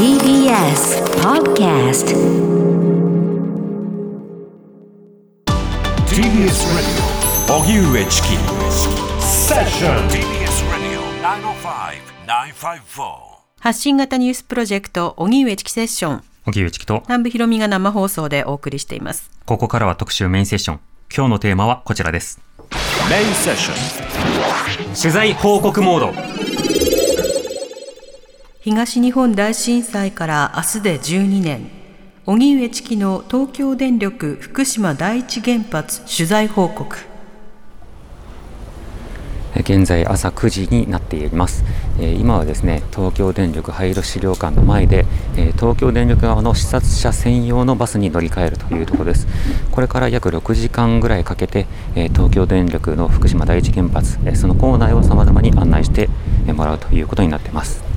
TBS Podcast TBS Radio 荻上チキセッション TBS Radio 905-954発信型ニュースプロジェクト荻上チキセッション荻上チキと。南部ひろみが生放送でお送りしています。ここからは特集メインセッション。今日のテーマはこちらです。メインセッション取材報告モード東日本大震災から明日で12年。荻上チキの東京電力福島第一原発取材報告。現在朝9時になっています。え今はですね東京電力廃炉資料館の前で、え東京電力側の視察者専用のバスに乗り換えるというところです。これから約6時間ぐらいかけて、え東京電力の福島第一原発、えその構内を様々に案内してもらうということになっています。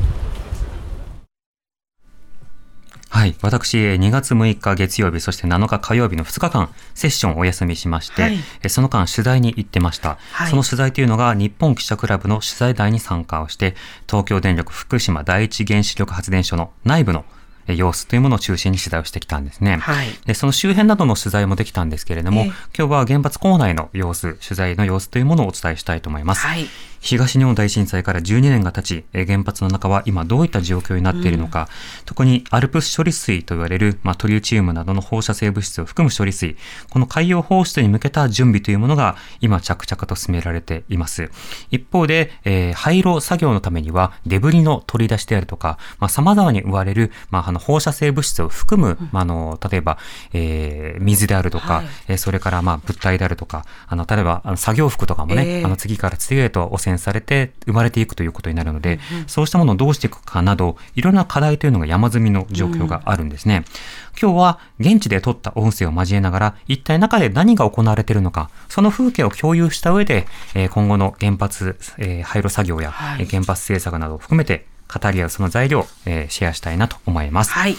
はい。私、えー2月6日月曜日、そして7日火曜日の2日間、セッションをお休みしまして、はいえーその間取材に行ってました。はいその取材というのが、日本記者クラブの取材団に参加をして、東京電力福島第一原子力発電所の内部のえー様子というものを中心に取材をしてきたんですね。はいでその周辺などの取材もできたんですけれども、ええ今日は原発構内の様子、取材の様子というものをお伝えしたいと思います。はい東日本大震災から12年が経ち、えー原発の中は今どういった状況になっているのか、特にアルプス処理水と言われる、まあ、トリチウムなどの放射性物質を含む処理水、この海洋放出に向けた準備というものが今着々と進められています。一方で、えー廃炉作業のためにはデブリの取り出しであるとか、まあ、様々に言われる、まあ、あの放射性物質を含む、まあ、あの、例えば、えー水であるとか、はい。えーそれからまあ物体であるとか、あの、例えばあの作業服とかもね、ええ。あの次から次へと汚染されて生まれていくということになるので、そうしたものをどうしていくかなど、いろんな課題というのが山積みの状況があるんですね。今日は現地で撮った音声を交えながら、一体中で何が行われているのか、その風景を共有した上で、えー今後の原発、えー廃炉作業や、はいえー原発政策などを含めて語り合うその材料を、えーシェアしたいなと思います。はい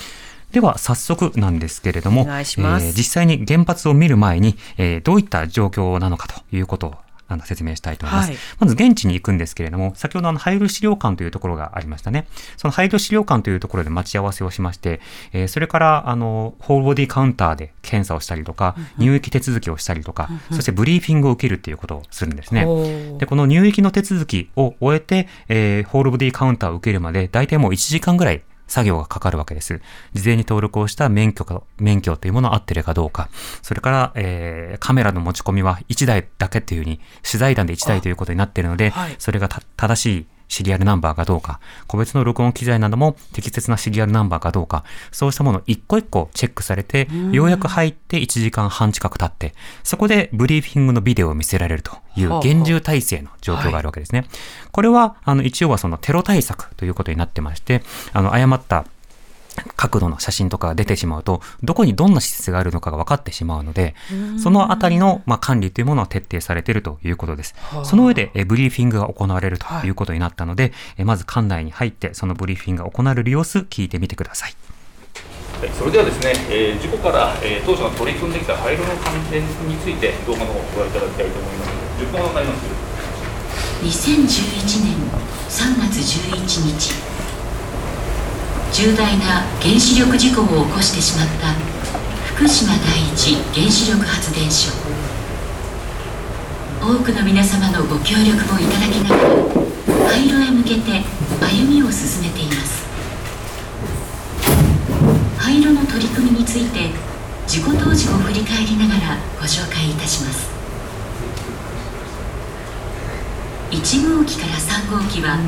では早速なんですけれども、えー実際に原発を見る前に、えーどういった状況なのかということをあの説明したいと思います。はいまず現地に行くんですけれども、先ほどあの廃炉資料館というところがありましたね。その廃炉資料館というところで待ち合わせをしまして、えーそれからあのホールボディカウンターで検査をしたりとか、入域手続きをしたりとか、そしてブリーフィングを受けるということをするんですね。で、この入域の手続きを終えて、えーホールボディカウンターを受けるまで、大体もう1時間ぐらい作業がかかるわけです。事前に登録をした免許か、免許というものを合ってるかどうか、それから、えーカメラの持ち込みは1台だけというふうに、取材団で1台ということになっているので、はいそれがた正しいシリアルナンバーかどうか、個別の録音機材なども適切なシリアルナンバーかどうか、そうしたものを一個一個チェックされて、ようやく入って1時間半近く経って、そこでブリーフィングのビデオを見せられるという厳重体制の状況があるわけですね。これは、あの、一応はそのテロ対策ということになってまして、あの、誤った角度の写真とかが出てしまうと、どこにどんな施設があるのかが分かってしまうので、そのあたりの、まあ、管理というものは徹底されているということです。その上で、えブリーフィングが行われるということになったので、えまず館内に入って、そのブリーフィングが行われる様子、聞いてみてください。はいそれではですね、えー事故から、えー当初の取り組んできた廃炉の関連について動画の方をご覧いただきたいと思います。10分ほどになります。2011年3月11日重大な原子力事故を起こしてしまった福島第一原子力発電所。多くの皆様のご協力もいただきながら廃炉へ向けて歩みを進めています。廃炉の取り組みについて事故当時を振り返りながらご紹介いたします。1号機から3号機は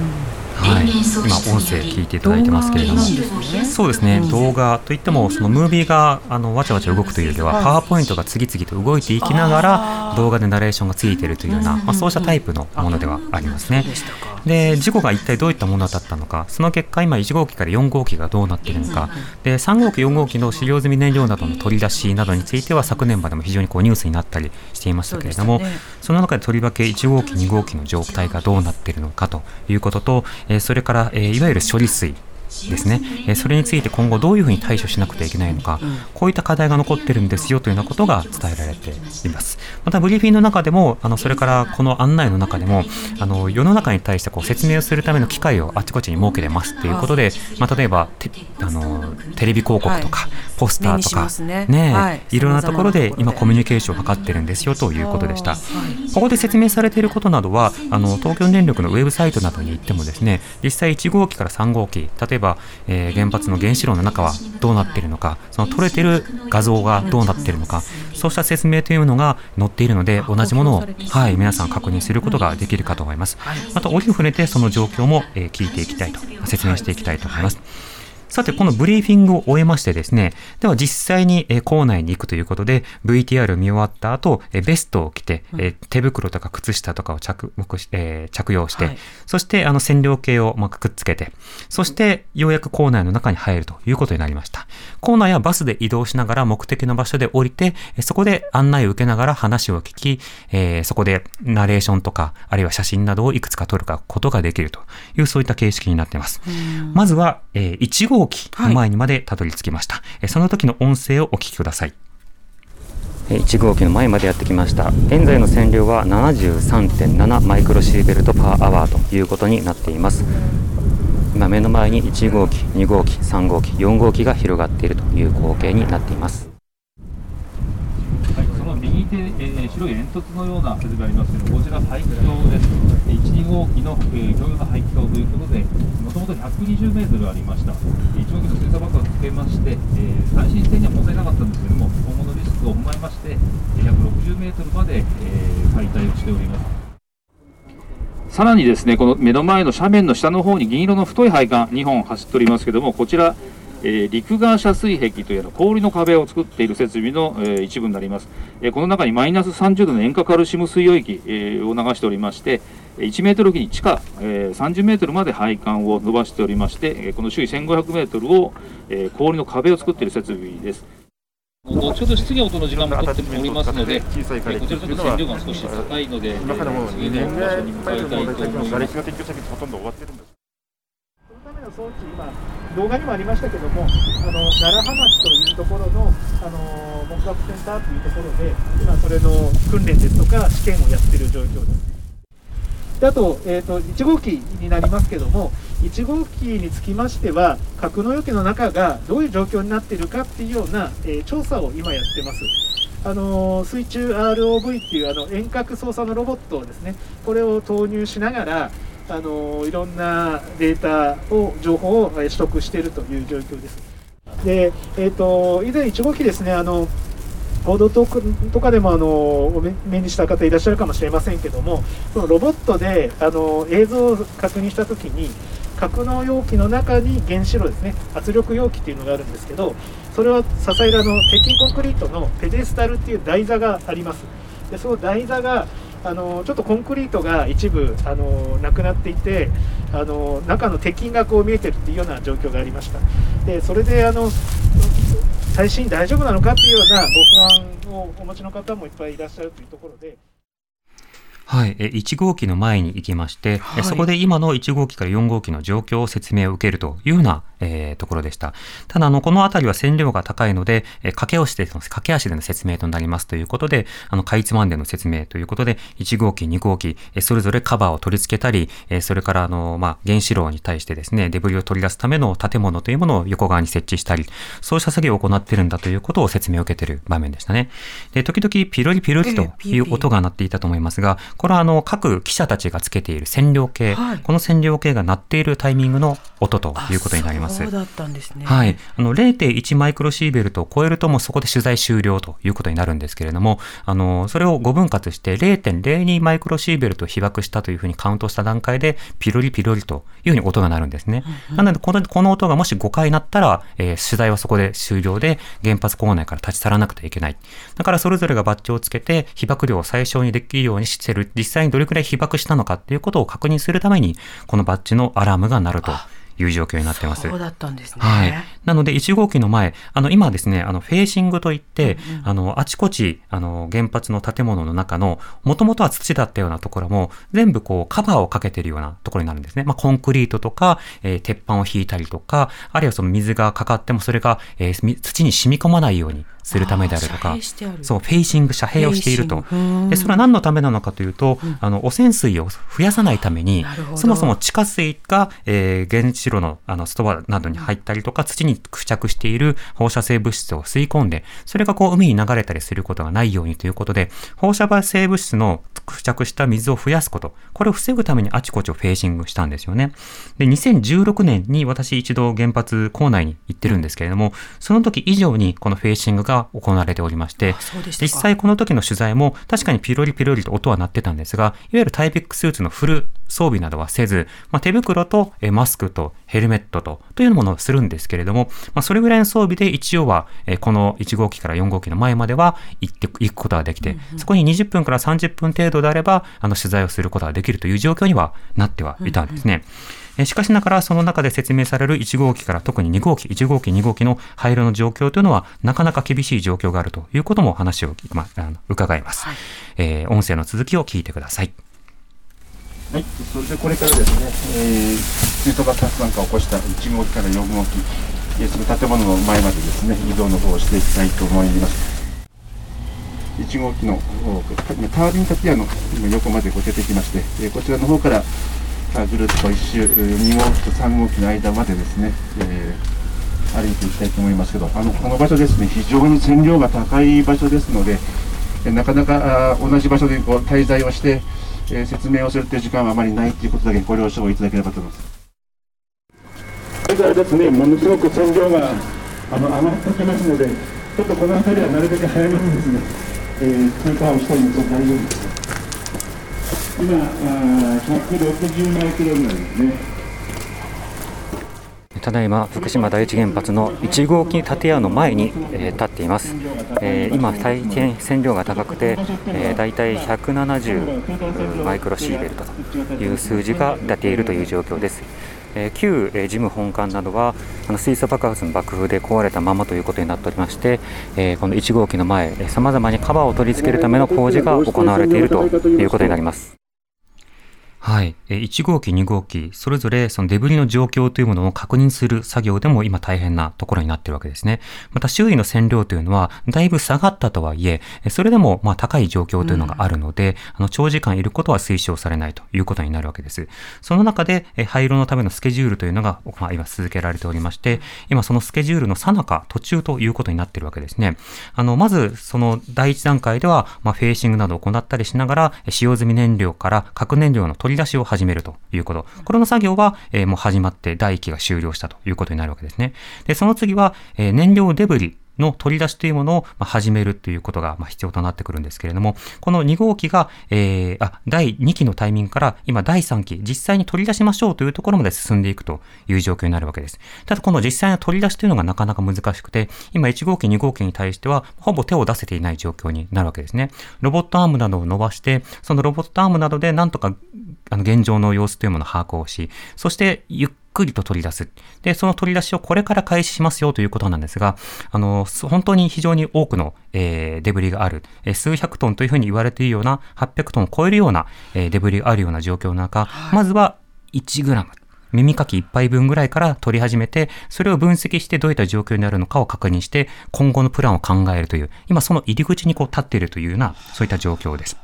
はい、今音声聞いていただいてますけれども。そうですね、動画といっても、そのムービーがあのわちゃわちゃ動くというよりは、パワーポイントが次々と動いていきながら、動画でナレーションがついているというような、まあ、そうしたタイプのものではありますね。で、事故が一体どういったものだったのか、その結果、今1号機から4号機がどうなっているのか、で、3号機、4号機の使用済み燃料などの取り出しなどについては、昨年までも非常にこうニュースになったりしていましたけれども、その中でとりわけ1号機、2号機の状態がどうなっているのかということと、それから、いわゆる処理水。ですね、えそれについて今後どういうふうに対処しなくてはいけないのか、こういった課題が残ってるんですよというようなことが伝えられています。またブリーフィングの中でもあのそれからこの案内の中でもあの世の中に対してこう説明をするための機会をあちこちに設けてますということで、まあ、例えばてあのテレビ広告とか、ポスターとか、ね。ねはい。いろんなところで様々なところで。今コミュニケーションを図ってるんですよということでした。ここで説明されていることなどはあの東京電力のウェブサイトなどに行ってもですね実際1号機から3号機例えば、えー原発の原子炉の中はどうなっているのかその撮れている画像がどうなっているのかそうした説明というのが載っているので同じものを、はい、皆さん確認することができるかと思います。また折に触れてその状況も、えー聞いていきたいと説明していきたいと思います。さて、このブリーフィングを終えましてですね、では実際にえー校内に行くということで、VTR 見終わった後、えーベストを着て、えー手袋とか靴下とかを着目し、えー着用して、はいそしてあの線量計をまあくっつけて、そしてようやく校内の中に入るということになりました。校内はバスで移動しながら目的の場所で降りて、えーそこで案内を受けながら話を聞き、えーそこでナレーションとか、あるいは写真などをいくつか撮ることができるという、そういった形式になっています。まずは、えー1号機の前にまでたどり着きました。えーその時の音声をお聞きください。1号機の前までやってきました現在の線量は73.7マイクロシーベルトパーアワーということになっています今目の前に1号機2号機3号機4号機が広がっているという光景になっていますはい、その右手、えー白い煙突のような設備がありますけど、こちら排気筒です。1、2号機の、えー共用の排気筒ということで、もともと120メートルありました。えー1号機の水素爆発をつけまして、えー耐震性には問題なかったんですけども、今後のリスクを踏まえまして、160メートルまで、えー解体をしております。さらにですね、この目の前の斜面の下の方に銀色の太い配管2本走っておりますけども、こちら、えー陸側遮水壁というのは氷の壁を作っている設備の、えー一部になります、えーこの中にマイナス30度の塩化カルシウム水溶液、えーを流しておりまして、えー1メートルおきに地下、えー30メートルまで配管を伸ばしておりまして、えーこの周囲1500メートルを、えー氷の壁を作っている設備です。後ほど質疑応答の時間も取っておりますので、えーこちらちょっと線量が少し高いので、今からもう次2年ぐらいの場所に向かいたいと思います。動画にもありましたけども、あの奈良浜町というところのあの木学センターというところで、今、それの訓練ですとか、試験をやっている状況です。であと,、えー、と1号機になりますけども、1号機につきましては、格納容器の中がどういう状況になっているかっていうような、えー調査を今やってます。あの水中 ROV っていうあの遠隔操作のロボットをですね、これを投入しながら、あのいろんなデータを情報を取得しているという状況です。で、えー、と以前1号機ですね、あの報道とかでもあのお目にした方いらっしゃるかもしれませんけども、そのロボットであの映像を確認したときに、格納容器の中に原子炉ですね、圧力容器っていうのがあるんですけど、それは支えるあの鉄筋コンクリートのペデスタルっていう台座があります。でその台座があのちょっとコンクリートが一部あのなくなっていてあの中の鉄筋がこう見えてるっていうような状況がありました。でそれであの最新大丈夫なのかっていうようなご不安をお持ちの方もいっぱいいらっしゃるというところではい、え1号機の前に行きまして、はいえそこで今の1号機から4号機の状況を説明を受けるというような、えーところでした。ただ、あの、この辺りは線量が高いので、え駆け押しての、駆け足での説明となりますということで、あの、かいつまんでの説明ということで、1号機、2号機、えそれぞれカバーを取り付けたり、えそれから、あの、まあ、原子炉に対してですね、デブリを取り出すための建物というものを横側に設置したり、そうした作業を行っているんだということを説明を受けている場面でしたね。で、時々ピロリピロリという音が鳴っていたと思いますが、これはあの、各記者たちがつけている線量計、はいこの線量計が鳴っているタイミングの音ということになります。そうだったんですね。はい。あの、0.1マイクロシーベルトを超えるともうそこで取材終了ということになるんですけれども、あの、それを5分割して0.02マイクロシーベルトを被爆したというふうにカウントした段階で、ピロリピロリというふうに音が鳴るんですね。なので、この、この音がもし5回鳴ったら、えー取材はそこで終了で、原発構内から立ち去らなくてはいけない。だからそれぞれがバッジをつけて、被爆量を最小にできるようにしてる、実際にどれくらい被爆したのかっていうことを確認するために、このバッジのアラームが鳴るという状況になってます。そうだったんですね。はい。なので、1号機の前、あの、今ですね、あの、フェーシングといって、あの、あちこち、あの、原発の建物の中の、もともとは土だったようなところも、全部こう、カバーをかけてるようなところになるんですね。まあ、コンクリートとか、えー鉄板を引いたりとか、あるいはその水がかかっても、それが、えーみ土に染み込まないようにするためであるとかそう、フェーシング、遮蔽をしていると。で、それは何のためなのかというと、あの、汚染水を増やさないためにそもそも地下水が、えー原子炉のあのストアなどに入ったりとか、土に付着している放射性物質を吸い込んで、それがこう海に流れたりすることがないようにということで、放射性物質の付着した水を増やすこと、これを防ぐためにあちこちをフェーシングしたんですよね。で、2016年に私一度原発構内に行ってるんですけれども、その時以上にこのフェーシングが行われておりまして実際この時の取材も確かにピロリピロリと音は鳴ってたんですが、いわゆるタイピックスーツのフル装備などはせず、まあ、手袋とえーマスクとヘルメットとというものをするんですけれども、まあ、それぐらいの装備で一応は、えーこの1号機から4号機の前までは行って行くことができて、そこに20分から30分程度であれば、あの取材をすることができるという状況にはなってはいたんですね。えーしかしながらその中で説明される1号機から特に2号機、1号機、2号機の廃炉の状況というのはなかなか厳しい状況があるということも話を、まあ、あの伺います、えー音声の続きを聞いてください。はい、それでこれからですね、えー、水素爆発なんかを起こした1号機から4号機、えーその建物の前までですね、移動の方をしていきたいと思います。1号機のタービン建屋の今横までこう出てきまして、えーこちらの方からあぐるっと一周、2号機と3号機の間までですね、えー歩いていきたいと思いますけど、あのこの場所ですね、非常に線量が高い場所ですので、えーなかなかあ同じ場所でこう滞在をして、えー説明をするという時間はあまりないということだけご了承いただければと思います。現在ですね、ものすごく線量があの余ってきますので、ちょっとこの辺りはなるべく早めにですね、えー通過をしたいんですが大丈夫です。今、あ160マイクロぐらいですね。ただいま福島第一原発の1号機建屋の前に、えー立っています、えー今大変線量が高くて、えー、大体170マイクロシーベルトという数字が出ているという状況です。えー旧、えー事務本館などはあの水素爆発の爆風で壊れたままということになっておりまして、えーこの1号機の前さまざまにカバーを取り付けるための工事が行われているということになります。はい。えー1号機、2号機、それぞれそのデブリの状況というものを確認する作業でも今大変なところになっているわけですね。また周囲の線量というのはだいぶ下がったとはいえ、えーそれでもまあ高い状況というのがあるので、あの長時間いることは推奨されないということになるわけです。その中で、えー廃炉のためのスケジュールというのが、まあ、今続けられておりまして、今そのスケジュールの最中、途中ということになっているわけですね。あの、まずその第一段階では、まあ、フェーシングなどを行ったりしながら、えー使用済み燃料から核燃料の取り出しを始めるということ。これの作業は、えーもう始まって第1期が終了したということになるわけですね。で、その次は、えー燃料デブリの取り出しというものを始めるということが必要となってくるんですけれども、この2号機が、えーあ、第2期のタイミングから今第3期、実際に取り出しましょうというところまで進んでいくという状況になるわけです。ただこの実際の取り出しというのがなかなか難しくて、今1号機、2号機に対してはほぼ手を出せていない状況になるわけですね。ロボットアームなどを伸ばして、そのロボットアームなどでなんとかあの現状の様子というものを把握をし、そしてゆっくりと取り出す。で、その取り出しをこれから開始しますよということなんですが、あの、す本当に非常に多くの、えーデブリがある、えー数百トンというふうに言われているような、800トンを超えるような、えーデブリがあるような状況の中、まずは1グラム。耳かき1杯分ぐらいから取り始めて、それを分析してどういった状況になるのかを確認して、今後のプランを考えるという、今その入り口にこう立っているというような、そういった状況です。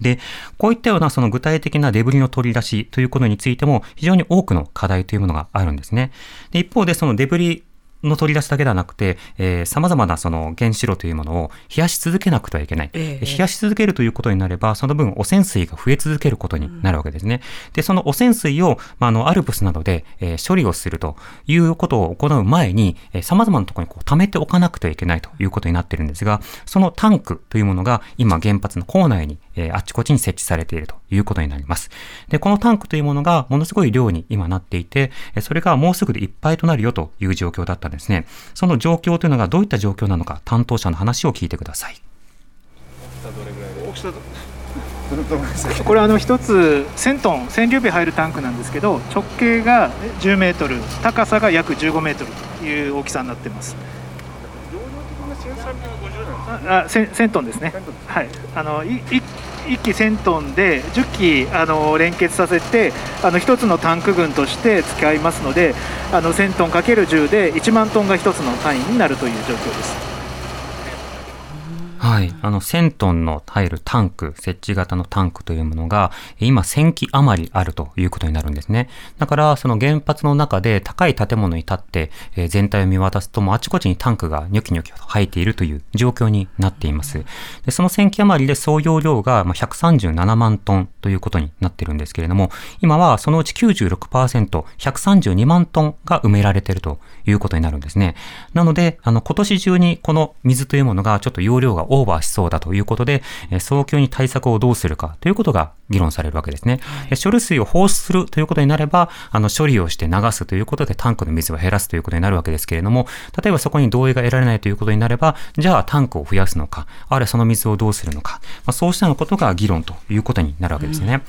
で、こういったようなその具体的なデブリの取り出しということについても非常に多くの課題というものがあるんですね。で一方でそのデブリの取り出しだけではなくて、えー、様々なその原子炉というものを冷やし続けなくてはいけない。ええ冷やし続けるということになれば、その分汚染水が増え続けることになるわけですね。で、その汚染水を、まあ、あの、アルプスなどで、えー処理をするということを行う前に、えー様々なところにこう溜めておかなくてはいけないということになっているんですが、そのタンクというものが今原発の構内に、えーあっちこっちに設置されているということになります。で、このタンクというものがものすごい量に今なっていて、えーそれがもうすぐでいっぱいとなるよという状況だったんですね。その状況というのがどういった状況なのか、担当者の話を聞いてください。これあの一つ1000トン1000リュビ入るタンクなんですけど直径が10メートル高さが約15メートルという大きさになってます。容量的には1350なんですあ1000 1000トンですね。はい。あのいい1機1000トンで10機あの連結させてあの1つのタンク群として使いますのであの1000トン ×10 で1万トンが1つの単位になるという状況です。はい。あの、1000トンの入るタンク、設置型のタンクというものが、今1000機余りあるということになるんですね。だから、その原発の中で高い建物に立って、えー全体を見渡すと、もうあちこちにタンクがニョキニョキと生えているという状況になっています。でその1000機余りで総容量が137万トンということになっているんですけれども、今はそのうち96%、132万トンが埋められているということになるんですね。なので、あの、今年中にこの水というものがちょっと容量がオーバーしそうだということで、えー早急に対策をどうするかということが議論されるわけですね。え処理水を放出するということになれば、あの、処理をして流すということでタンクの水を減らすということになるわけですけれども、例えばそこに同意が得られないということになれば、じゃあタンクを増やすのか、あるいはその水をどうするのか、まあ、そうしたようなことが議論ということになるわけですね。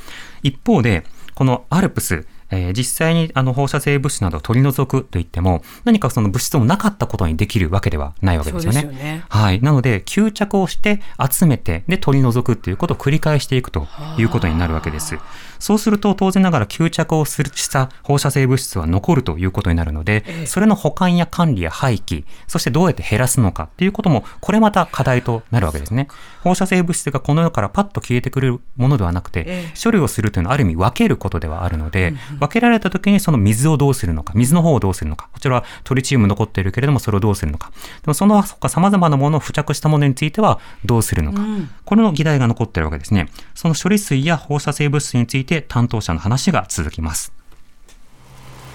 一方で、このアルプス、えー実際にあの放射性物質などを取り除くといっても、何かその物質もなかったことにできるわけではないわけですよね。よねはい。なので、吸着をして、集めて、で、取り除くっていうことを繰り返していくということになるわけです。そうすると、当然ながら吸着をするした放射性物質は残るということになるので、それの保管や管理や廃棄、そしてどうやって減らすのかっていうことも、これまた課題となるわけですね。放射性物質がこの世からパッと消えてくれるものではなくて、え処理をするというのはある意味分けることではあるので、分けられた時にその水をどうするのか、水の方をどうするのか、こちらはトリチウム残っているけれども、それをどうするのか。でもその他様々なものを付着したものについてはどうするのか。これの議題が残っているわけですね。その処理水や放射性物質について担当者の話が続きます。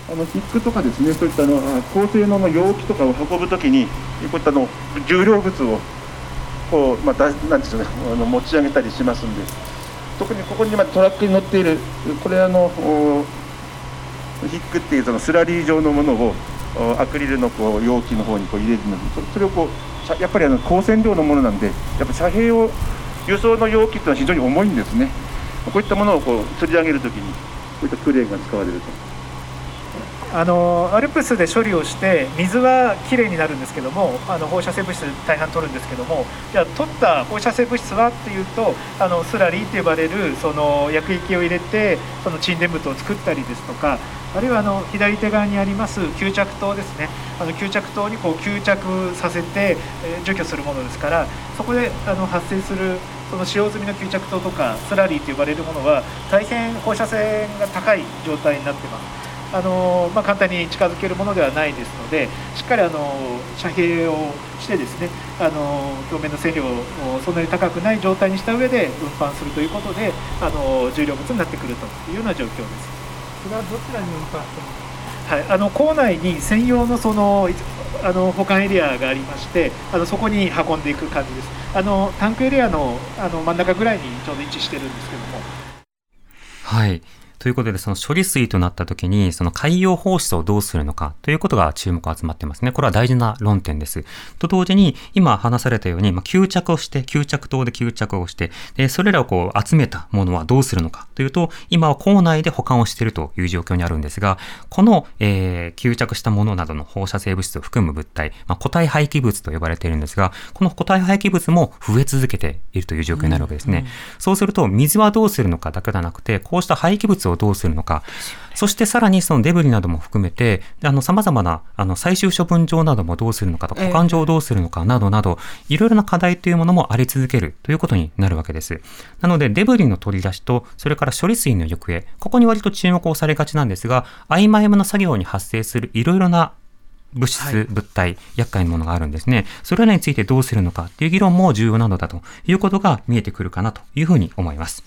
あのヒックとかですね、そういったあのあ高性能の容器とかを運ぶときに、こういったあの重量物をこう、まあ、だなんですよねあの持ち上げたりしますんで、特にここに今トラックに乗っている、これあのおヒックっていうそのスラリー状のものをアクリルのこう容器の方にこう入れるので、それをこうやっぱりあの高線量のものなんで、やっぱ遮蔽を輸送の容器っていうのは非常に重いんですね。こういったものをこう吊り上げるときに、こういったクレーンが使われると。あのアルプスで処理をして水はきれいになるんですけどもあの放射性物質大半取るんですけどもじゃあ取った放射性物質はっていうとあのスラリーって呼ばれるその薬液を入れてその沈殿物を作ったりですとかあるいはあの左手側にあります吸着塔ですねあの吸着塔にこう吸着させて、え除去するものですからそこであの発生するその使用済みの吸着塔とかスラリーと呼ばれるものは大変放射線が高い状態になってます。あのまあ、簡単に近づけるものではないですのでしっかりあの遮蔽をしてですねあの表面の線量をそんなに高くない状態にした上で運搬するということであの重量物になってくるというような状況です。それはどちらに運搬してますはい、あの構内に専用のそのいあの保管エリアがありましてあのそこに運んでいく感じですあのタンクエリアのあの真ん中ぐらいにちょうど位置してるんですけどもはい。ということで、その処理水となった時に、その海洋放出をどうするのかということが注目が集まってますね。これは大事な論点です。と同時に、今話されたように、まあ、吸着をして、吸着灯で吸着をして、で、それらをこう集めたものはどうするのかというと、今は校内で保管をしているという状況にあるんですが、この、えー吸着したものなどの放射性物質を含む物体、まあ、固体廃棄物と呼ばれているんですが、この固体廃棄物も増え続けているという状況になるわけですね。そうすると、水はどうするのかだけではなくて、こうした廃棄物をどうするのか、そしてさらにそのデブリなども含めて、あの、様々な、あの、最終処分場などもどうするのかと保管場をどうするのかなどなど、いろいろな課題というものもあり続けるということになるわけです。なので、デブリの取り出しと、それから処理水の行方、ここに割と注目をされがちなんですが、曖昧な作業に発生するいろいろな物質、はい物体、厄介なものがあるんですね。それらについてどうするのかっていう議論も重要なのだということが見えてくるかなというふうに思います。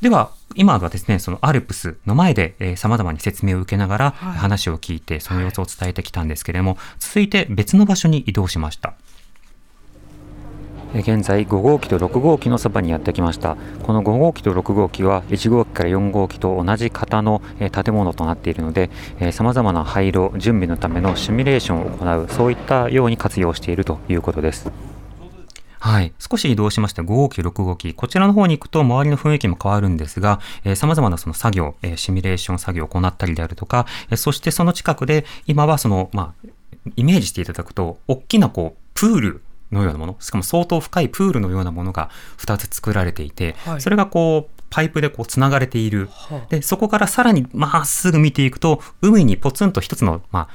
では、今はですね、そのアルプスの前で、えー、様々に説明を受けながら、はい。話を聞いて、その様子を伝えてきたんですけれども、続いて別の場所に移動しました。えー現在5号機と6号機のそばにやってきました。この5号機と6号機は1号機から4号機と同じ型のえー建物となっているのでさまざまな廃炉準備のためのシミュレーションを行うそういったように活用しているということですはい。少し移動しまして、5号機、6号機。こちらの方に行くと、周りの雰囲気も変わるんですが、えー、様々なその作業、えー、シミュレーション作業を行ったりであるとか、えー、そしてその近くで、今はその、まあ、イメージしていただくと、大きなこう、プールのようなもの、しかも相当深いプールのようなものが2つ作られていて、はい、それがこう、パイプでこう繋がれている。で、そこからさらにまっすぐ見ていくと、海にポツンと一つの、まあ、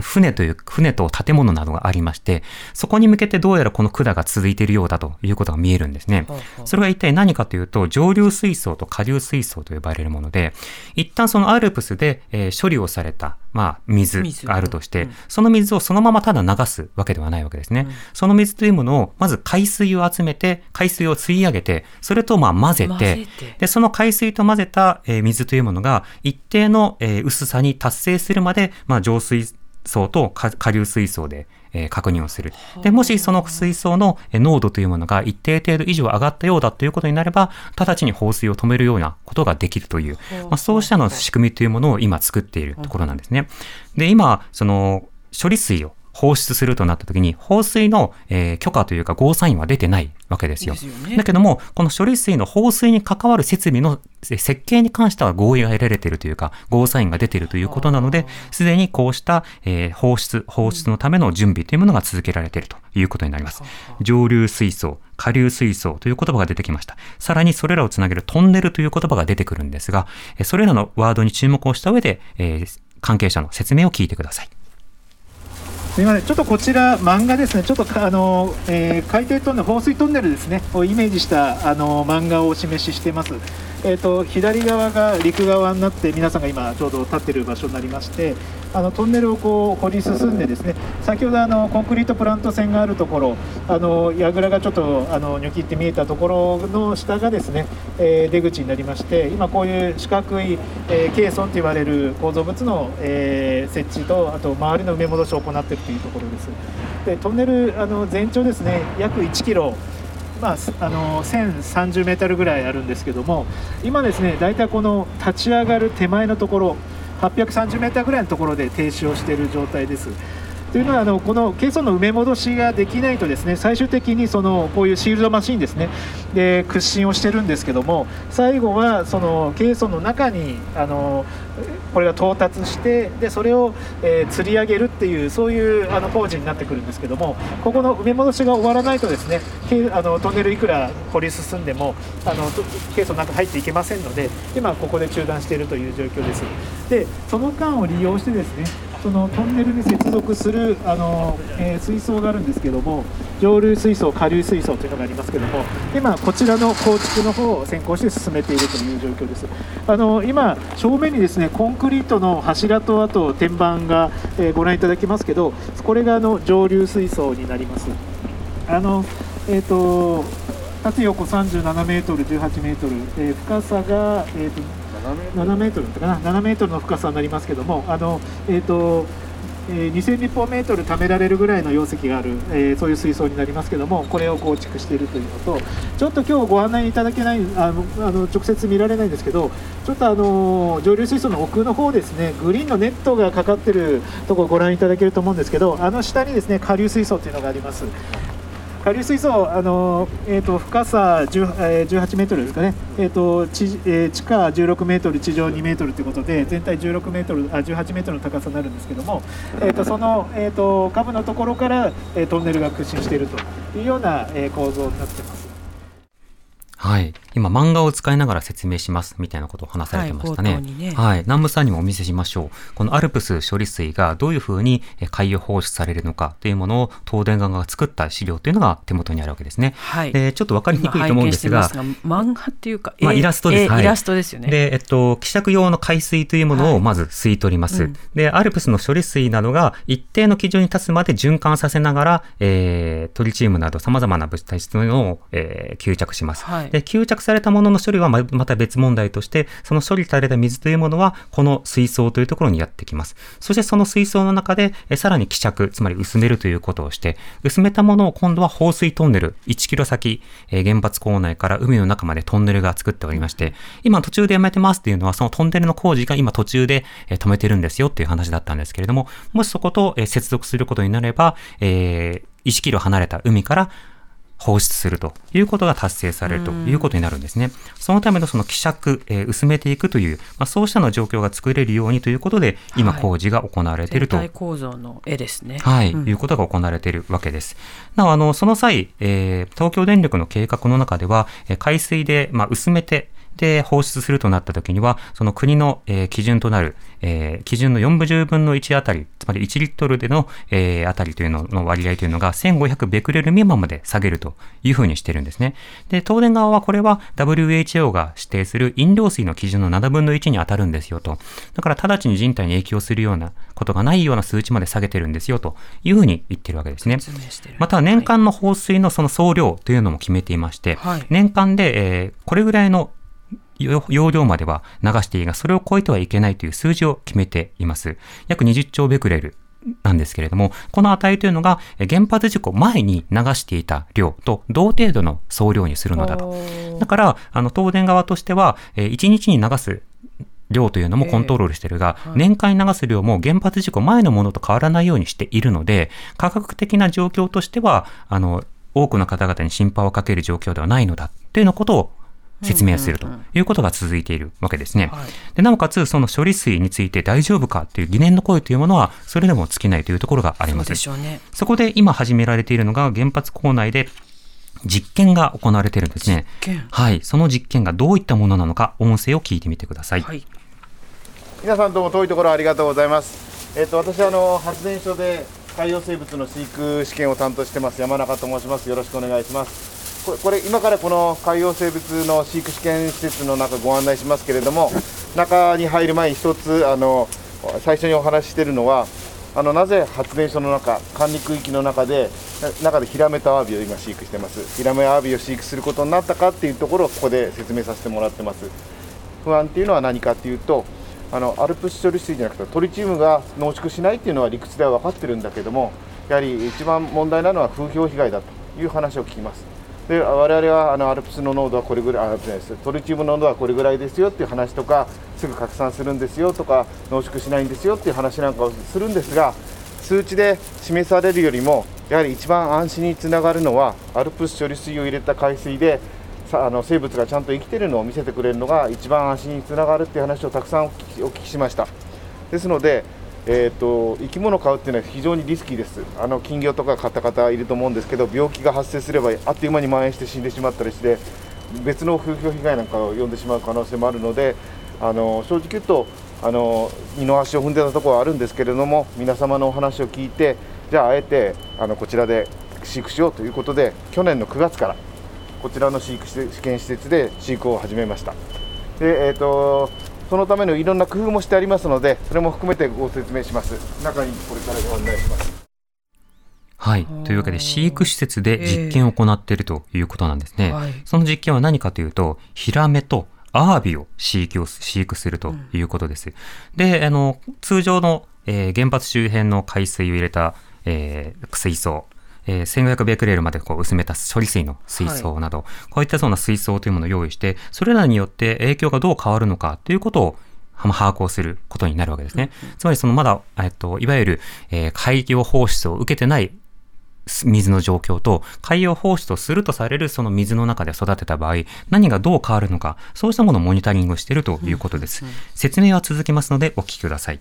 船という、船と建物などがありまして、そこに向けてどうやらこの管が続いているようだということが見えるんですね。それが一体何かというと、上流水槽と下流水槽と呼ばれるもので、一旦そのアルプスで、えー、処理をされた、まあ、水があるとして、うん、その水をそのままただ流すわけではないわけですね。うん、その水というものを、まず海水を集めて、海水を吸い上げて、それとまあ混ぜて、で、その海水と混ぜた、えー、水というものが、一定の、えー、薄さに達成するまで、まあ、浄水層と下流水槽で、えー、確認をする。で、もしその水槽の濃度というものが一定程度以上上がったようだということになれば、直ちに放水を止めるようなことができるという、まあ、そうしたの仕組みというものを今作っているところなんですね。で、今、その処理水を放出するとなった時に、放水の、えー、許可というかゴーサインは出てないわけですよ。ですよね、だけども、この処理水の放水に関わる設備の設計に関しては合意が得られているというか、ゴーサインが出ているということなので、すでにこうした、えー、放出、放出のための準備というものが続けられているということになります。上流水槽、下流水槽という言葉が出てきました。さらにそれらをつなげるトンネルという言葉が出てくるんですが、それらのワードに注目をした上で、えー、関係者の説明を聞いてください。すみません、ちょっとこちら、漫画ですね、ちょっとあの、えー、海底トンネル、放水トンネルですね、をイメージしたあの漫画をお示ししています。えーと、左側が陸側になって皆さんが今ちょうど立っている場所になりましてあのトンネルをこう掘り進んでですね先ほどあのコンクリートプラント線があるところあの櫓がちょっとあのニョキって見えたところの下がですね、えー、出口になりまして今こういう四角い、えー、ケーソンと言われる構造物の、えー、設置とあと周りの埋め戻しを行っているというところです。でトンネルあの全長ですね約1キロまあ、あの1030メートルぐらいあるんですけども今ですね大体この立ち上がる手前のところ830メートルぐらいのところで停止をしている状態です。というのはあのこのケーソンの埋め戻しができないとですね最終的にそのこういうシールドマシンですねで屈伸をしてるんですけども最後はそのケーソンの中にあのこれが到達してでそれを、えー、釣り上げるっていうそういうあの工事になってくるんですけどもここの埋め戻しが終わらないとですねあのトンネルいくら掘り進んでもあのケースの中入っていけませんので今ここで中断しているという状況です。でその間を利用してですねそのトンネルに接続するあの、えー、水槽があるんですけども上流水槽下流水槽というのがありますけども今こちらの構築の方を先行して進めているという状況です。あの今正面にですねコンクリートの柱とあと天板が、えー、ご覧いただきますけどこれがあの上流水槽になります。あのえっ、ー、と縦横37メートル、18メートル、えー、深さが、えーと7メートルかな7メートルの深さになりますけどもあの、えーとえ、2000立方メートル貯められるぐらいの容積がある、えー、そういう水槽になりますけどもこれを構築しているというのとちょっと今日ご案内いただけないあのあの直接見られないんですけどちょっとあの上流水槽の奥の方ですねグリーンのネットがかかってるところをご覧いただけると思うんですけどあの下にですね下流水槽というのがあります。下流水槽、あのえーと、深さ18メートルですかね、えーと地えー、地下16メートル、地上2メートルということで、全体16メートルあ18メートルの高さになるんですけども、えーと、その、えーと、下部のところから、えー、トンネルが屈伸しているというような、えー、構造になってます。はい。今、漫画を使いながら説明しますみたいなことを話されてましたね。はい、ねはい、南部さんにもお見せしましょう。このアルプス処理水がどういうふうに海洋放出されるのかというものを東電側が作った資料というのが手元にあるわけですね。はい。で、ちょっとわかりにくいと思うんですが、すが漫画っていうか、まあ、イラストです。はい、イラストですよね。で、えっと、希釈用の海水というものをまず吸い取ります。はいうん、で、アルプスの処理水などが一定の基準に達すまで循環させながら、えー、トリチウムなど様々な物質を、えー、吸着します。はい、で、吸着されたものの処理はまた別問題として、その処理された水というものは、この水槽というところにやってきます。そしてその水槽の中で、さらに希釈、つまり薄めるということをして、薄めたものを今度は放水トンネル、1キロ先、原発構内から海の中までトンネルが作っておりまして、今途中でやめてますっていうのは、そのトンネルの工事が今途中で、止めてるんですよっていう話だったんですけれども、もしそこと、接続することになれば、えー、1キロ離れた海から放出するということが達成されるということになるんですね。そのためのその希釈、えー薄めていくという、まあ、そうしたの状況が作れるようにということで、今はい工事が行われていると全体構造の絵ですね。はい、うんいうことが行われているわけです。なお、あの、その際、えー東京電力の計画の中では、えー海水で、まあ、薄めて、で、放出するとなった時には、その国の、えー基準となる、えー基準の4分10分の1あたり、つまり1リットルでの、えーあたりというのの割合というのが1500ベクレル未満まで下げるというふうにしてるんですね。で、東電側はこれは WHO が指定する飲料水の基準の7分の1に当たるんですよと。だから直ちに人体に影響するようなことがないような数値まで下げてるんですよというふうに言ってるわけですね。また年間の放水のその総量というのも決めていまして、はい年間で、えーこれぐらいの容容量までは流していいが、それを超えてはいけないという数字を決めています。約20兆ベクレルなんですけれども、この値というのがえー原発事故前に流していた量と同程度の総量にするのだと。だから、あの、東電側としては、えー1日に流す量というのもコントロールしてるが、ええはい年間に流す量も原発事故前のものと変わらないようにしているので、価格的な状況としては、あの、多くの方々に心配をかける状況ではないのだというようなことを説明するということが続いているわけですね。はいでなおかつ、その処理水について大丈夫かという疑念の声というものは、それでも尽きないというところがあります。でしょうね。そこで今始められているのが原発構内で実験が行われているんですね。件はい。その実験がどういったものなのか、音声を聞いてみてください。はい。皆さんどうも遠いところありがとうございます。えっ、と私はあの発電所で海洋生物の飼育試験を担当してます山中と申します。よろしくお願いします。これこれ今からこの海洋生物の飼育試験施設の中ご案内しますけれども、中に入る前に一つあの最初にお話ししているのは。あのなぜ発電所の中、管理区域の中で、中でヒラメとアワビを今飼育してます。ヒラメアワビを飼育することになったかっていうところをここで説明させてもらってます。不安っていうのは何かっていうとあのアルプス処理水じゃなくてトリチウムが濃縮しないっていうのは理屈では分かってるんだけどもやはり一番問題なのは風評被害だという話を聞きますで我々はあのアルプスの濃度はこれぐらいあじゃないです。トリチウムの濃度はこれぐらいですよっていう話とかすぐ拡散するんですよとか濃縮しないんですよっていう話なんかをするんですが数値で示されるよりもやはり一番安心につながるのはアルプス処理水を入れた海水でさあの生物がちゃんと生きているのを見せてくれるのが一番安心につながるっていう話をたくさんお聞きお聞きしました。ですので、えー、と生き物を飼うっていうのは非常にリスキーです。あの金魚とか飼った方いると思うんですけど病気が発生すればあっという間に蔓延して死んでしまったりして別の風評被害なんかを呼んでしまう可能性もあるのであの正直言うとあの二の足を踏んでたところはあるんですけれども皆様のお話を聞いてじゃああえてあのこちらで飼育しようということで去年の9月からこちらの飼育試験施設で飼育を始めました。で、えー、とそのためのいろんな工夫もしてありますのでそれも含めてご説明します。中にこれからご案内します。はい。というわけで、飼育施設で実験を行っているということなんですね。はい。その実験は何かというと、ヒラメとアワビを飼育を飼育するということです。で、あの、通常の、えー原発周辺の海水を入れた、えー水槽、えー1500ベクレールまでこう薄めた処理水の水槽など、こういったような水槽というものを用意して、それらによって影響がどう変わるのかということをは把握をすることになるわけですね。つまりそのまだ、えっと、いわゆる、えー海洋放出を受けてない水の状況と海洋放出をするとされるその水の中で育てた場合何がどう変わるのかそうしたものをモニタリングしているということです、説明は続きますのでお聞きください。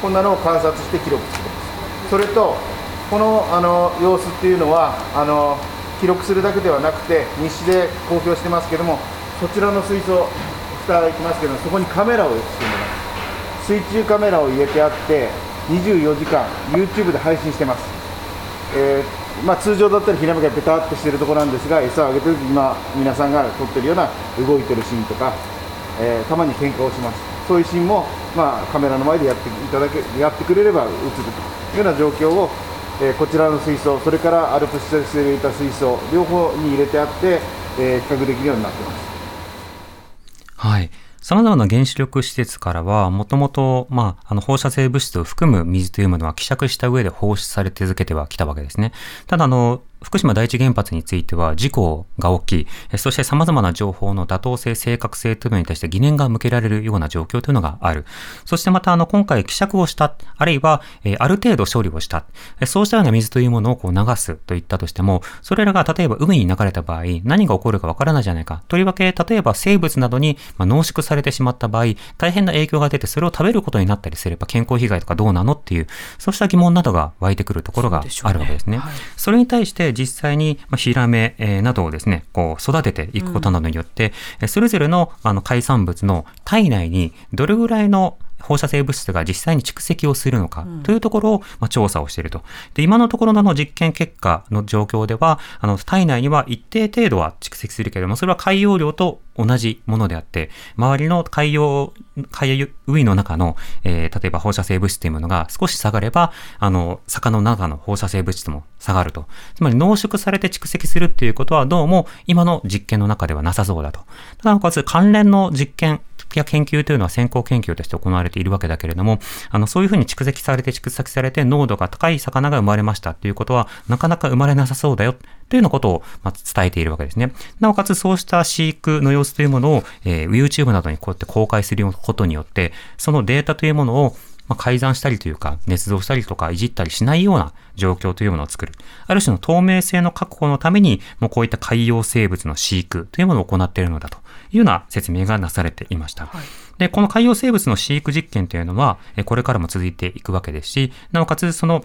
こんなのを観察して記録すそれとこのあの様子っていうのはあの記録するだけではなくて日誌で公表してますけどもそちらの水槽蓋いきますけどそこにカメラをしています水中カメラを入れてあって24時間 YouTube で配信してます、えーまあ、通常だったらヒラメがペタッとしてるところなんですが餌をあげてる時今皆さんが撮ってるような動いてるシーンとか、えーたまに喧嘩をします。そういうシーンも、まあ、カメラの前でやっていただけやってくれれば映ると。いうような状況を、えーこちらの水槽それからアルプス施設で入れた水槽両方に入れてあって、えー比較できるようになってますはい。様々な原子力施設からは、もともと、まあ、あの放射性物質を含む水というものは希釈した上で放出され続けてはきたわけですね。ただ、あの、福島第一原発については事故が起き、そして様々な情報の妥当性、正確性というのに対して疑念が向けられるような状況というのがある。そしてまた、あの、今回希釈をした、あるいは、えある程度処理をした、そうしたような水というものをこう流すといったとしても、それらが例えば海に流れた場合、何が起こるかわからないじゃないか。とりわけ、例えば生物などに、ま濃縮されてしまった場合、大変な影響が出て、それを食べることになったりすれば健康被害とかどうなのっていう、そうした疑問などが湧いてくるところがあるわけですね。そ、ねはい、それに対して実際に、まヒラメ、えなどをですね、こう育てていくことなどによって、うん、それぞれのあの海産物の体内にどれぐらいの放射性物質が実際に蓄積をするのかというところを、ま調査をしていると。で、今のところのの実験結果の状況では、あの、体内には一定程度は蓄積するけれども、それは海洋量と同じものであって、周りの海洋、海洋海の中の、えー、例えば放射性物質というものが少し下がれば、あの、魚の中の放射性物質も下がると。つまり濃縮されて蓄積するっていうことはどうも今の実験の中ではなさそうだと。ただ、かつ関連の実験、や研究というのは先行研究として行われているわけだけれども、あの、そういうふうに蓄積されて蓄積されて濃度が高い魚が生まれましたっていうことは、なかなか生まれなさそうだよ。というようなことを、伝えているわけですね。なおかつそうした飼育の様子というものを、えー、YouTube などにこうやって公開することによって、そのデータというものをま改ざんしたりというか、捏造したりとか、いじったりしないような状況というものを作る。ある種の透明性の確保のために、もうこういった海洋生物の飼育というものを行っているのだというような説明がなされていました。はいで、この海洋生物の飼育実験というのは、これからも続いていくわけですし、なおかつその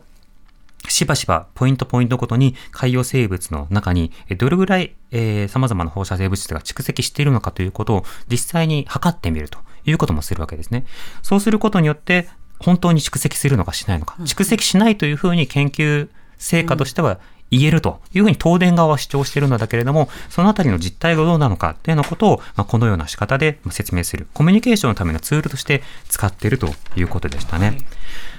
しばしばポイントポイントごとに海洋生物の中にどれぐらい、えー、様々な放射性物質が蓄積しているのかということを実際に測ってみるということもするわけですね。そうすることによって本当に蓄積するのかしないのか、蓄積しないというふうに研究成果としては言えるというふうに東電側は主張しているのだけれども、そのあたりの実態がどうなのかというようなことを、まあ、このような仕方で説明する、コミュニケーションのためのツールとして使っているということでしたね。はい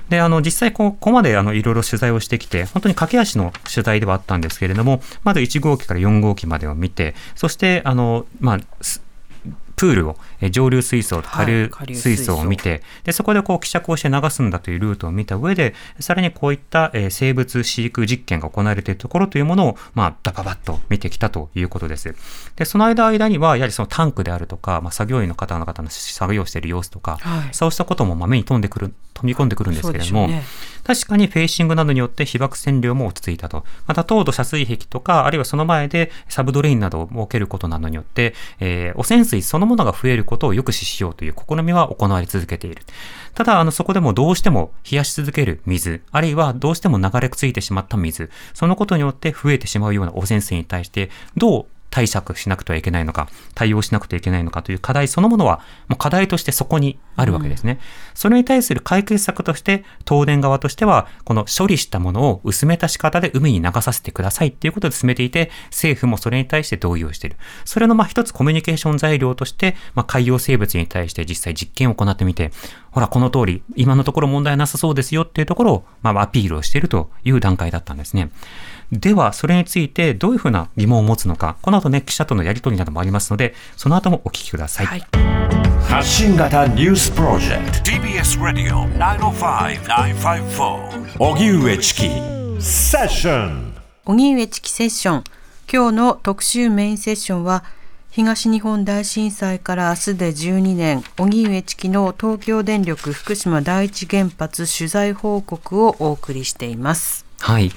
で、あの、実際ここまであの、いろいろ取材をしてきて、本当に駆け足の取材ではあったんですけれども、まず1号機から4号機までを見て、そして、あの、まあ、プールを、え上流水槽と下流水槽を見て、はい、でそこでこう希釈をして流すんだというルートを見た上で、さらにこういった、え生物飼育実験が行われているところというものを、まあ、ダババッと見てきたということです。で、その間間には、やはりそのタンクであるとか、まあ、作業員の方々の作業している様子とか、はい、そうしたこともまあ目に飛んでくる、飛び込んでくるんですけれども、ね、確かにフェーシングなどによって被爆線量も落ち着いたと。また、糖度遮水壁とか、あるいはその前でサブドレインなどを設けることなどによって、えー、汚染水そのものが増えることを抑止しようという試みは行われ続けている。ただ、あの、そこでもどうしても冷やし続ける水、あるいはどうしても流れ着いてしまった水、そのことによって増えてしまうような汚染水に対して、どう対策しなくてはいけないのか、対応しなくてはいけないのかという課題そのものは、もう課題としてそこにあるわけですね。うん、それに対する解決策として、東電側としては、この処理したものを薄めた仕方で海に流させてくださいっていうことで進めていて、政府もそれに対して同意をしている。それのまあ一つコミュニケーション材料として、まあ、海洋生物に対して実際実験を行ってみて、ほら、この通り、今のところ問題なさそうですよっていうところを、まあ、アピールをしているという段階だったんですね。では、それについてどういうふうな疑問を持つのか、この後ね、記者とのやり取りなどもありますので、その後もお聞きください。はい、発信型ニュースプロジェクト TBS ラディオ905-954おぎゅうえちきセッションおぎゅうえちきセッション今日の特集メインセッションは東日本大震災から明日で12年、荻上チキの東京電力福島第一原発取材報告をお送りしています。はい。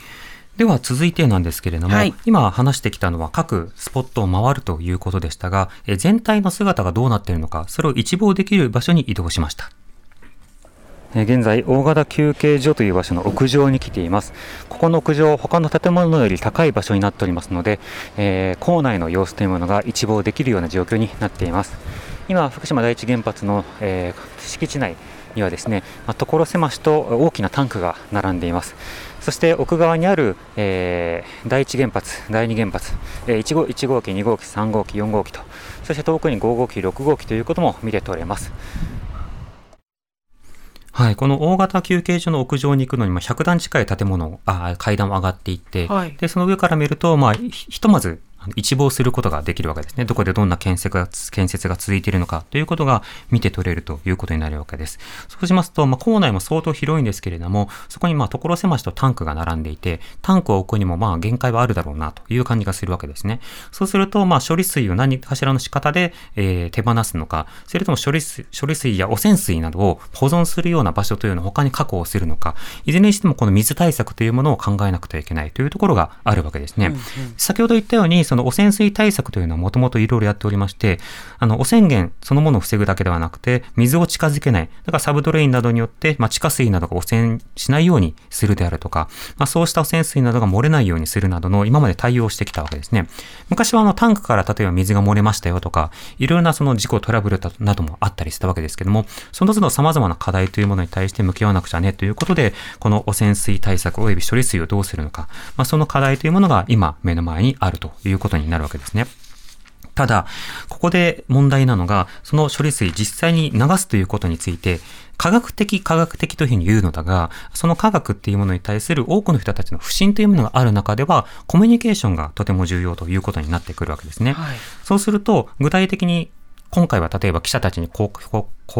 では続いてなんですけれども、はい、今話してきたのは各スポットを回るということでしたが、え全体の姿がどうなっているのか、それを一望できる場所に移動しました。現在、大型休憩所という場所の屋上に来ています。ここの屋上、他の建物より高い場所になっておりますので、えー、構内の様子というものが一望できるような状況になっています。今、福島第一原発の、えー、敷地内にはですね、まあ、所狭しと大きなタンクが並んでいます。そして奥側にある、えー、第1原発、第2原発、えー、1, 号1号機、2号機、3号機、4号機と、そして遠くに5号機、6号機ということも見て取れます。はい、この大型休憩所の屋上に行くのに、まあ、100段近い建物あ階段を上がっていって、はい、でその上から見ると、まあ、ひとまず一望することができるわけですね。どこでどんな建設が建設が続いているのかということが見て取れるということになるわけです。そうしますと、まあ、校内も相当広いんですけれども、そこにまあ所狭しとタンクが並んでいて、タンクを置くにもまあ限界はあるだろうなという感じがするわけですね。そうすると、まあ処理水を何かしらの仕方で、えー手放すのか、それとも処理水処理水や汚染水などを保存するような場所というのを他に確保するのか、いずれにしてもこの水対策というものを考えなくてはいけないというところがあるわけですね。先ほど言ったように、その汚染水対策というのはもともといろいろやっておりまして、あの、汚染源そのものを防ぐだけではなくて、水を近づけない。だからサブドレインなどによって、まあ、地下水などが汚染しないようにするであるとか、まあ、そうした汚染水などが漏れないようにするなどの今まで対応してきたわけですね。昔はあのタンクから例えば水が漏れましたよとか、いろいろなその事故トラブルなどもあったりしたわけですけども、その都度様々な課題というものに対して向き合わなくちゃねということで、この汚染水対策及び処理水をどうするのか、まあ、その課題というものが今目の前にあるということになるわけですね。ただ、ここで問題なのが、その処理水実際に流すということについて、科学的、科学的というふうに言うのだが、その科学っていうものに対する多くの人たちの不信というものがある中では、コミュニケーションがとても重要ということになってくるわけですね。はいそうすると、具体的に今回は例えば記者たちに公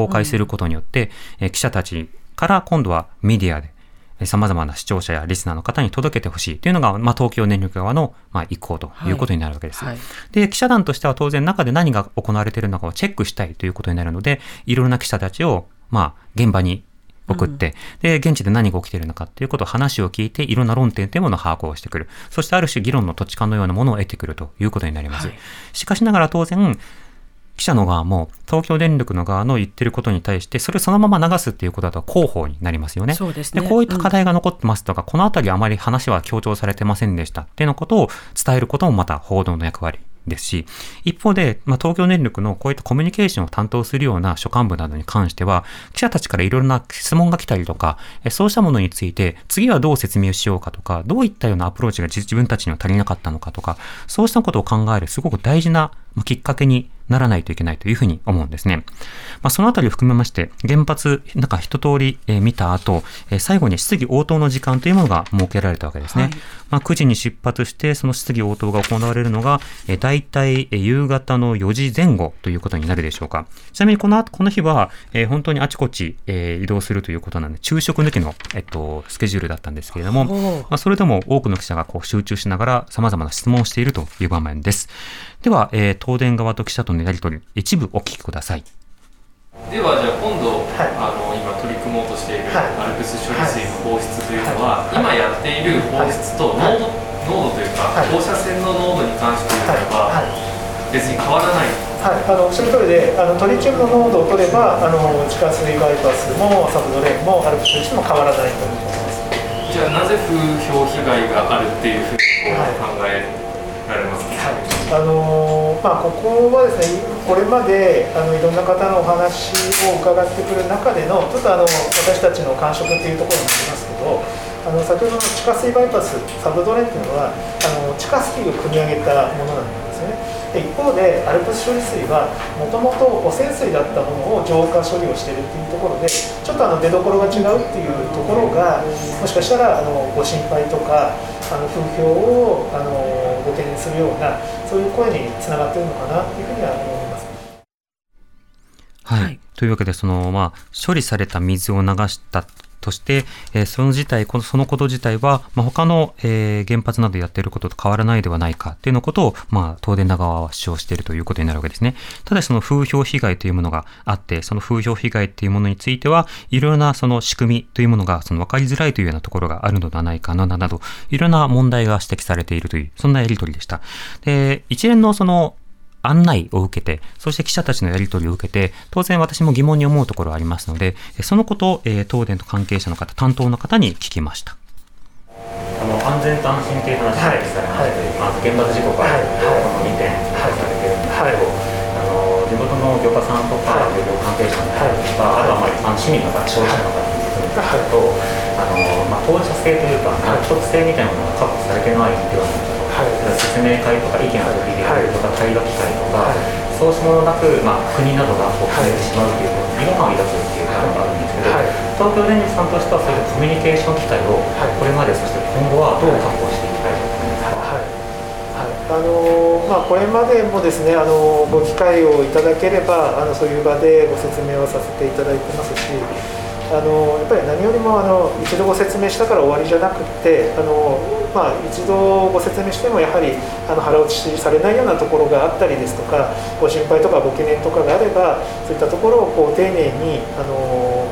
開することによって、えー記者たちから今度はメディアで、えー様々な視聴者やリスナーの方に届けてほしいというのが、まあ、東京電力側の、まあ、意向ということになるわけです。はいで、記者団としては当然中で何が行われているのかをチェックしたいということになるので、いろいろな記者たちを、まあ、現場に送って、で、現地で何が起きているのかっていうことを話を聞いて、いろんな論点というものを把握をしてくる。そしてある種議論の土地勘のようなものを得てくるということになります。はいしかしながら当然、記者の側も東京電力の側の言ってることに対して、それをそのまま流すっていうことだと広報になりますよね。そうですねこういった課題が残ってますとか、このあたりあまり話は強調されてませんでしたっていうのことを伝えることもまた報道の役割ですし、一方で、まあ、東京電力のこういったコミュニケーションを担当するような所幹部などに関しては、記者たちからいろいろな質問が来たりとか、えそうしたものについて、次はどう説明しようかとか、どういったようなアプローチが自自分たちには足りなかったのかとか、そうしたことを考えるすごく大事なまあきっかけにならないといけないというふうに思うんですね。まあ、そのあたりを含めまして、原発、なんか一通り、えー見た後、えー最後に質疑応答の時間というものが設けられたわけですね。はいまあ、9時に出発して、その質疑応答が行われるのが、えー、大体、えー夕方の4時前後ということになるでしょうか。ちなみにこの後、この日は、えー本当にあちこち、えー移動するということなんで、昼食抜きの、えっと、スケジュールだったんですけれども、まあ、それでも多くの記者がこう集中しながら様々な質問をしているという場面です。では、えー東電側と記者とのやり取り、一部お聞きください。ではじゃあ今度、はい。あの今取り組もうとしているはい。アルプス処理水の放出というのは、今やっている放出と濃度,、濃度というか、はい。放射線の濃度に関して言えば、はい。別に変わらない。はい、あのおっしゃる通りであのトリチウムの濃度を取ればあの地下水バイパスもサブドレーンもアルプス処理水も変わらないと思います。じゃあなぜ風評被害があるっていうふうにこう考えられますか、あのーまあ、ここはですね、これまであのいろんな方のお話を伺ってくる中での、ちょっとあの私たちの感触っていうところになりますけど、あの先ほどの地下水バイパス、サブドレンっていうのは、あの地下水を組み上げたものなんですよね。で一方で、アルプス処理水は、もともと汚染水だったものを浄化処理をしてるっていうところで、ちょっとあの出どころが違うっていうところが、もしかしたらあのご心配とか、あの風評をあのご懸念するような、そういう声につながっているのかなっていうふうには思います。はい。はいというわけで、その、まあ、処理された水を流したとして、えーその自体、このそのこと自体は、まあ、他の、えー原発などやっていることと変わらないではないかっていうのことを、まあ、東電側は主張しているということになるわけですね。ただし、その風評被害というものがあって、その風評被害っていうものについては、いろいろなその仕組みというものが、その分かりづらいというようなところがあるのではないかな、など、いろんな問題が指摘されているという、そんなやりとりでした。で、一連のその、案内を受けて、そして記者たちのやり取りを受けて、当然私も疑問に思うところはありますので、えそのことを、えー東電と関係者の方、担当の方に聞きました。あの安全と安心という話がされましてまず原発事故からこの2点されているんですはい。あの地元の漁家さんとか、はい。漁業関係者の方とはい。か、あとは、まあ、一般市民の方、消費者の方に説明すると、あのまあ、当事者性というか、はい。納得性みたいなものが確保されてないんではな説明会とか意見を取り入れるとか、対話機会とか、はい。そうしたものなく、まあ、国などがこうはい。決めてしまうとい。うことに違和感を抱くってい。うのがあるんですけど、はい。東京電力さんとしてはそうい。うコミュニケーション機会をはい。これまでそして今後はどう確保してい。きたいと思いますか、あのまあ、これまでもですねあのご機会をいただければあのそういう場でご説明をさせていただいてますしあのやっぱり何よりもあの一度ご説明したから終わりじゃなくてあの、まあ、一度ご説明してもやはりあの腹落ちされないようなところがあったりですとかご心配とかご懸念とかがあればそういったところをこう丁寧にあの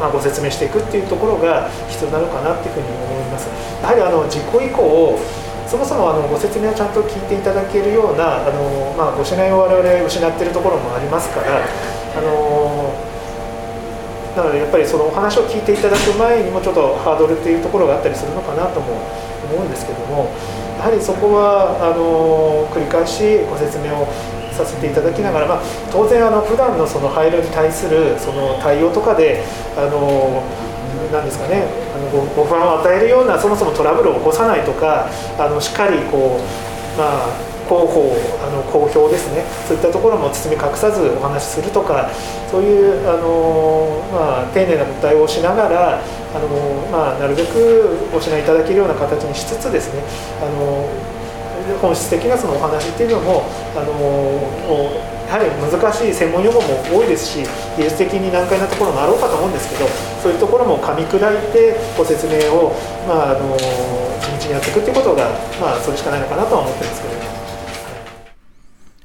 まあ、ご説明していくっていうところが必要なのかなっていうふうに思います。やはりあの事故以降そもそもあのご説明をちゃんと聞いていただけるようなあの、まあ、ご信頼を我々失っているところもありますからあのなのでやっぱりそのお話を聞いていただく前にもちょっとハードルっていうところがあったりするのかなとも思うんですけどもやはりそこはあの繰り返しご説明をさせていただきながら、まあ、当然あの普段のその廃炉に対するその対応とかであのなんですかねあのごご不安を与えるようなそもそもトラブルを起こさないとかあのしっかりこうまあ広報あの公表ですねそういったところも包み隠さずお話しするとかそういうあの、まあ、丁寧な対応をしながらあの、まあ、なるべくご指南いただけるような形にしつつですねあの本質的なそのお話っていうのもあのやはり難しい専門用語も多いですし技術的に難解なところもあろうかと思うんですけどそういうところも噛み砕いてご説明を、まあ、あの地道にやっていくっていうことが、まあ、それしかないのかなとは思ってるんですけど。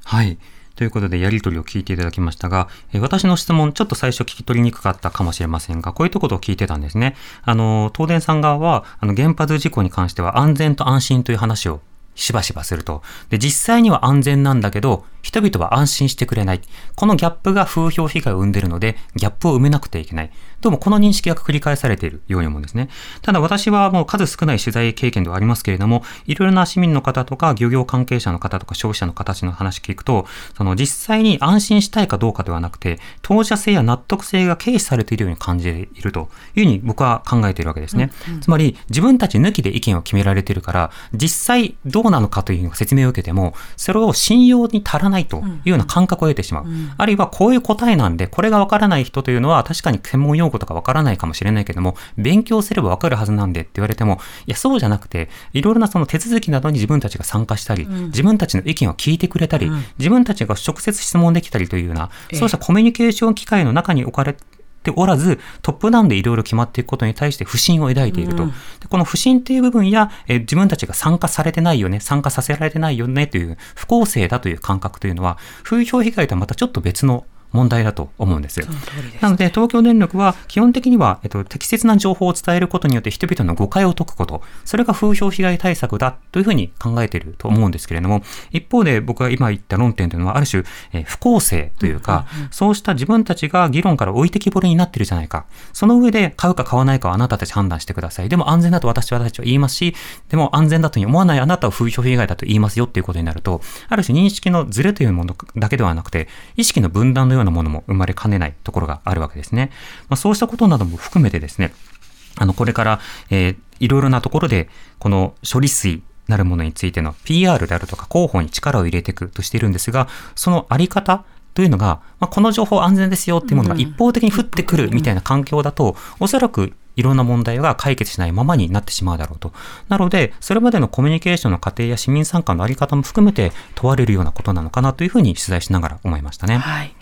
はい。ということで、やりとりを聞いていただきましたが、え私の質問、ちょっと最初聞き取りにくかったかもしれませんが、こういうところを聞いてたんですね。あの、東電さん側は、あの、原発事故に関しては安全と安心という話をしばしばすると。で、実際には安全なんだけど、人々は安心してくれない。このギャップが風評被害を生んでるので、ギャップを埋めなくてはいけない。どうもこの認識が繰り返されているように思うんですね。ただ私はもう数少ない取材経験ではありますけれども、いろいろな市民の方とか漁業関係者の方とか消費者の形の話聞くと、その実際に安心したいかどうかではなくて、当事者性や納得性が軽視されているように感じているというふうに僕は考えているわけですね。うんうん、つまり自分たち抜きで意見を決められているから、実際どうなのかという説明を受けても、それを信用に足らないというような感覚を得てしまう。うん、あるいはこういう答えなんで、これがわからない人というのは確かに専門用語とかわからないかもしれないけども、勉強すればわかるはずなんでって言われても、いや、そうじゃなくて、いろいろなその手続きなどに自分たちが参加したり、うん、自分たちの意見を聞いてくれたり、うん、自分たちが直接質問できたりというような、そうしたコミュニケーション機会の中に置かれておらず、トップダウンでいろいろ決まっていくことに対して不信を抱いていると。うん、この不信っていう部分や、え自分たちが参加されてないよね、参加させられてないよねという不公正だという感覚というのは、風評被害とはまたちょっと別の問題だと思うんです。ですなので、東京電力は基本的には、えっと、適切な情報を伝えることによって人々の誤解を解くこと、それが風評被害対策だというふうに考えていると思うんですけれども、一方で僕が今言った論点というのは、ある種、え不公正というか、うんうんうん、そうした自分たちが議論から置いてきぼりになっているじゃないか。その上で買うか買わないかはあなたたち判断してください。でも安全だと私はたちは言いますし、でも安全だと思わないあなたは風評被害だと言いますよっていうことになると、ある種認識のズレというものだけではなくて、意識の分断のようなものも生まれかねないところがあるわけですね。まあ、そうしたことなども含めてですね、あの、これから、えー、いろいろなところで、この処理水なるものについての PR であるとか広報に力を入れていくとしているんですが、そのあり方というのが、まあ、この情報安全ですよっていうものが一方的に降ってくるみたいな環境だと、おそらくいろんな問題が解決しないままになってしまうだろうと。なので、それまでのコミュニケーションの過程や市民参加のあり方も含めて問われるようなことなのかなというふうに取材しながら思いましたね。はい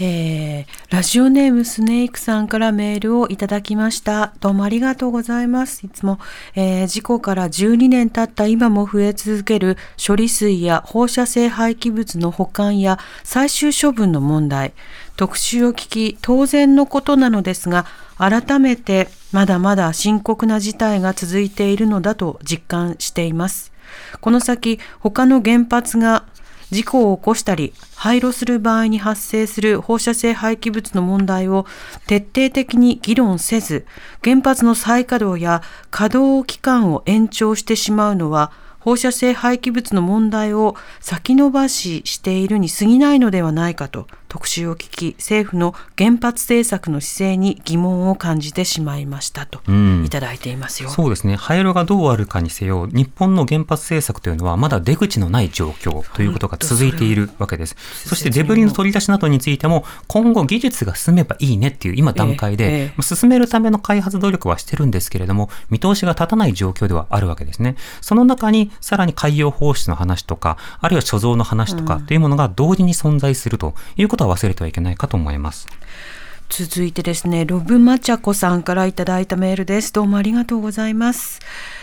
えー、ラジオネームスネークさんからメールをいただきました。どうもありがとうございます。いつも、えー、事故から12年経った今も増え続ける処理水や放射性廃棄物の保管や最終処分の問題。特集を聞き当然のことなのですが、改めてまだまだ深刻な事態が続いているのだと実感しています。この先、他の原発が事故を起こしたり廃炉する場合に発生する放射性廃棄物の問題を徹底的に議論せず原発の再稼働や稼働期間を延長してしまうのは放射性廃棄物の問題を先延ばししているに過ぎないのではないかと特集を聞き政府の原発政策の姿勢に疑問を感じてしまいましたとうんいただいていますよ。そうですね。廃炉がどうあるかにせよ、日本の原発政策というのはまだ出口のない状況ということが続いているわけです。そしてデブリの取り出しなどについても、今後技術が進めばいいねっていう今段階ええで、え進めるための開発努力はしてるんですけれども、見通しが立たない状況ではあるわけですね。その中にさらに海洋放出の話とか、あるいは貯蔵の話とかというものが同時に存在するということは忘れてはいけないかと思います。続いてですね、ロブマチャコさんからいただいたメールです。どうもありがとうございます。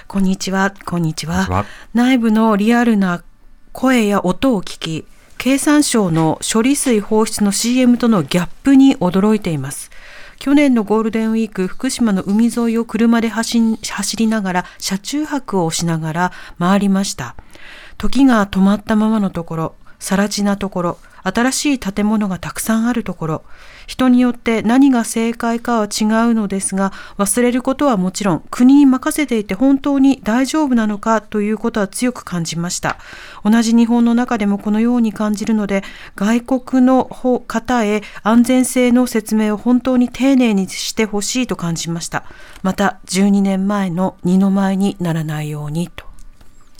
こんにちは、こんにちは。内部のリアルな声や音を聞き、経産省の処理水放出の CM とのギャップに驚いています。去年のゴールデンウィーク、福島の海沿いを車で走りながら、車中泊をしながら回りました。時が止まったままのところ、更地なところ、新しい建物がたくさんあるところ、人によって何が正解かは違うのですが、忘れることはもちろん、国に任せていて本当に大丈夫なのかということは強く感じました。同じ日本の中でもこのように感じるので、外国の方へ安全性の説明を本当に丁寧にしてほしいと感じました。また、12年前の二の舞にならないようにと。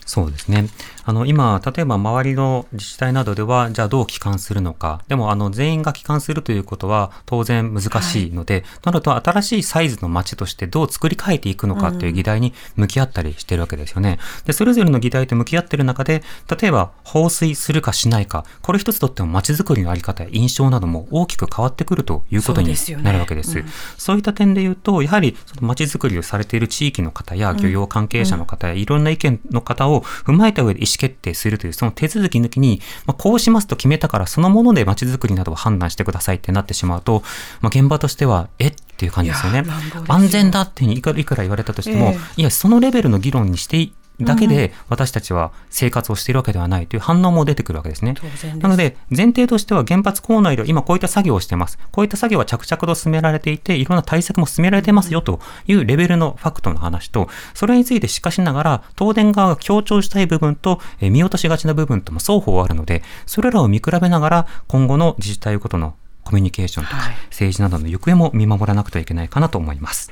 そうですね。あの、今、例えば周りの自治体などでは、じゃあどう帰還するのか。でも、あの、全員が帰還するということは当然難しいので、となると新しいサイズの街としてどう作り変えていくのかという議題に向き合ったりしてるわけですよね。で、それぞれの議題と向き合ってる中で、例えば放水するかしないか、これ一つとっても街づくりのあり方や印象なども大きく変わってくるということになるわけです。うん。そういった点で言うと、やはりその街づくりをされている地域の方や漁業関係者の方やいろんな意見の方を踏まえた上で意思決定するというその手続き抜きに、まあ、こうしますと決めたからそのもので街づくりなどを判断してくださいってなってしまうと、まあ、現場としては、えっ？ていう感じですよね。安全だっていくら言われたとしても、え。いや、そのレベルの議論にしていだけで私たちは生活をしているわけではないという反応も出てくるわけですね。なので、前提としては原発構内では今こういった作業をしてます。こういった作業は着々と進められていて、いろんな対策も進められてますよというレベルのファクトの話と、それについてしかしながら、東電側が強調したい部分と、えー見落としがちな部分とも双方あるので、それらを見比べながら、今後の自治体ごとのコミュニケーションとかはい、政治などの行方も見守らなくてはいけないかなと思います。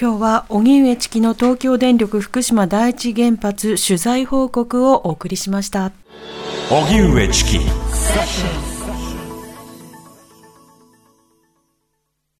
今日は荻上チキの東京電力福島第一原発取材報告をお送りしました。荻上チキ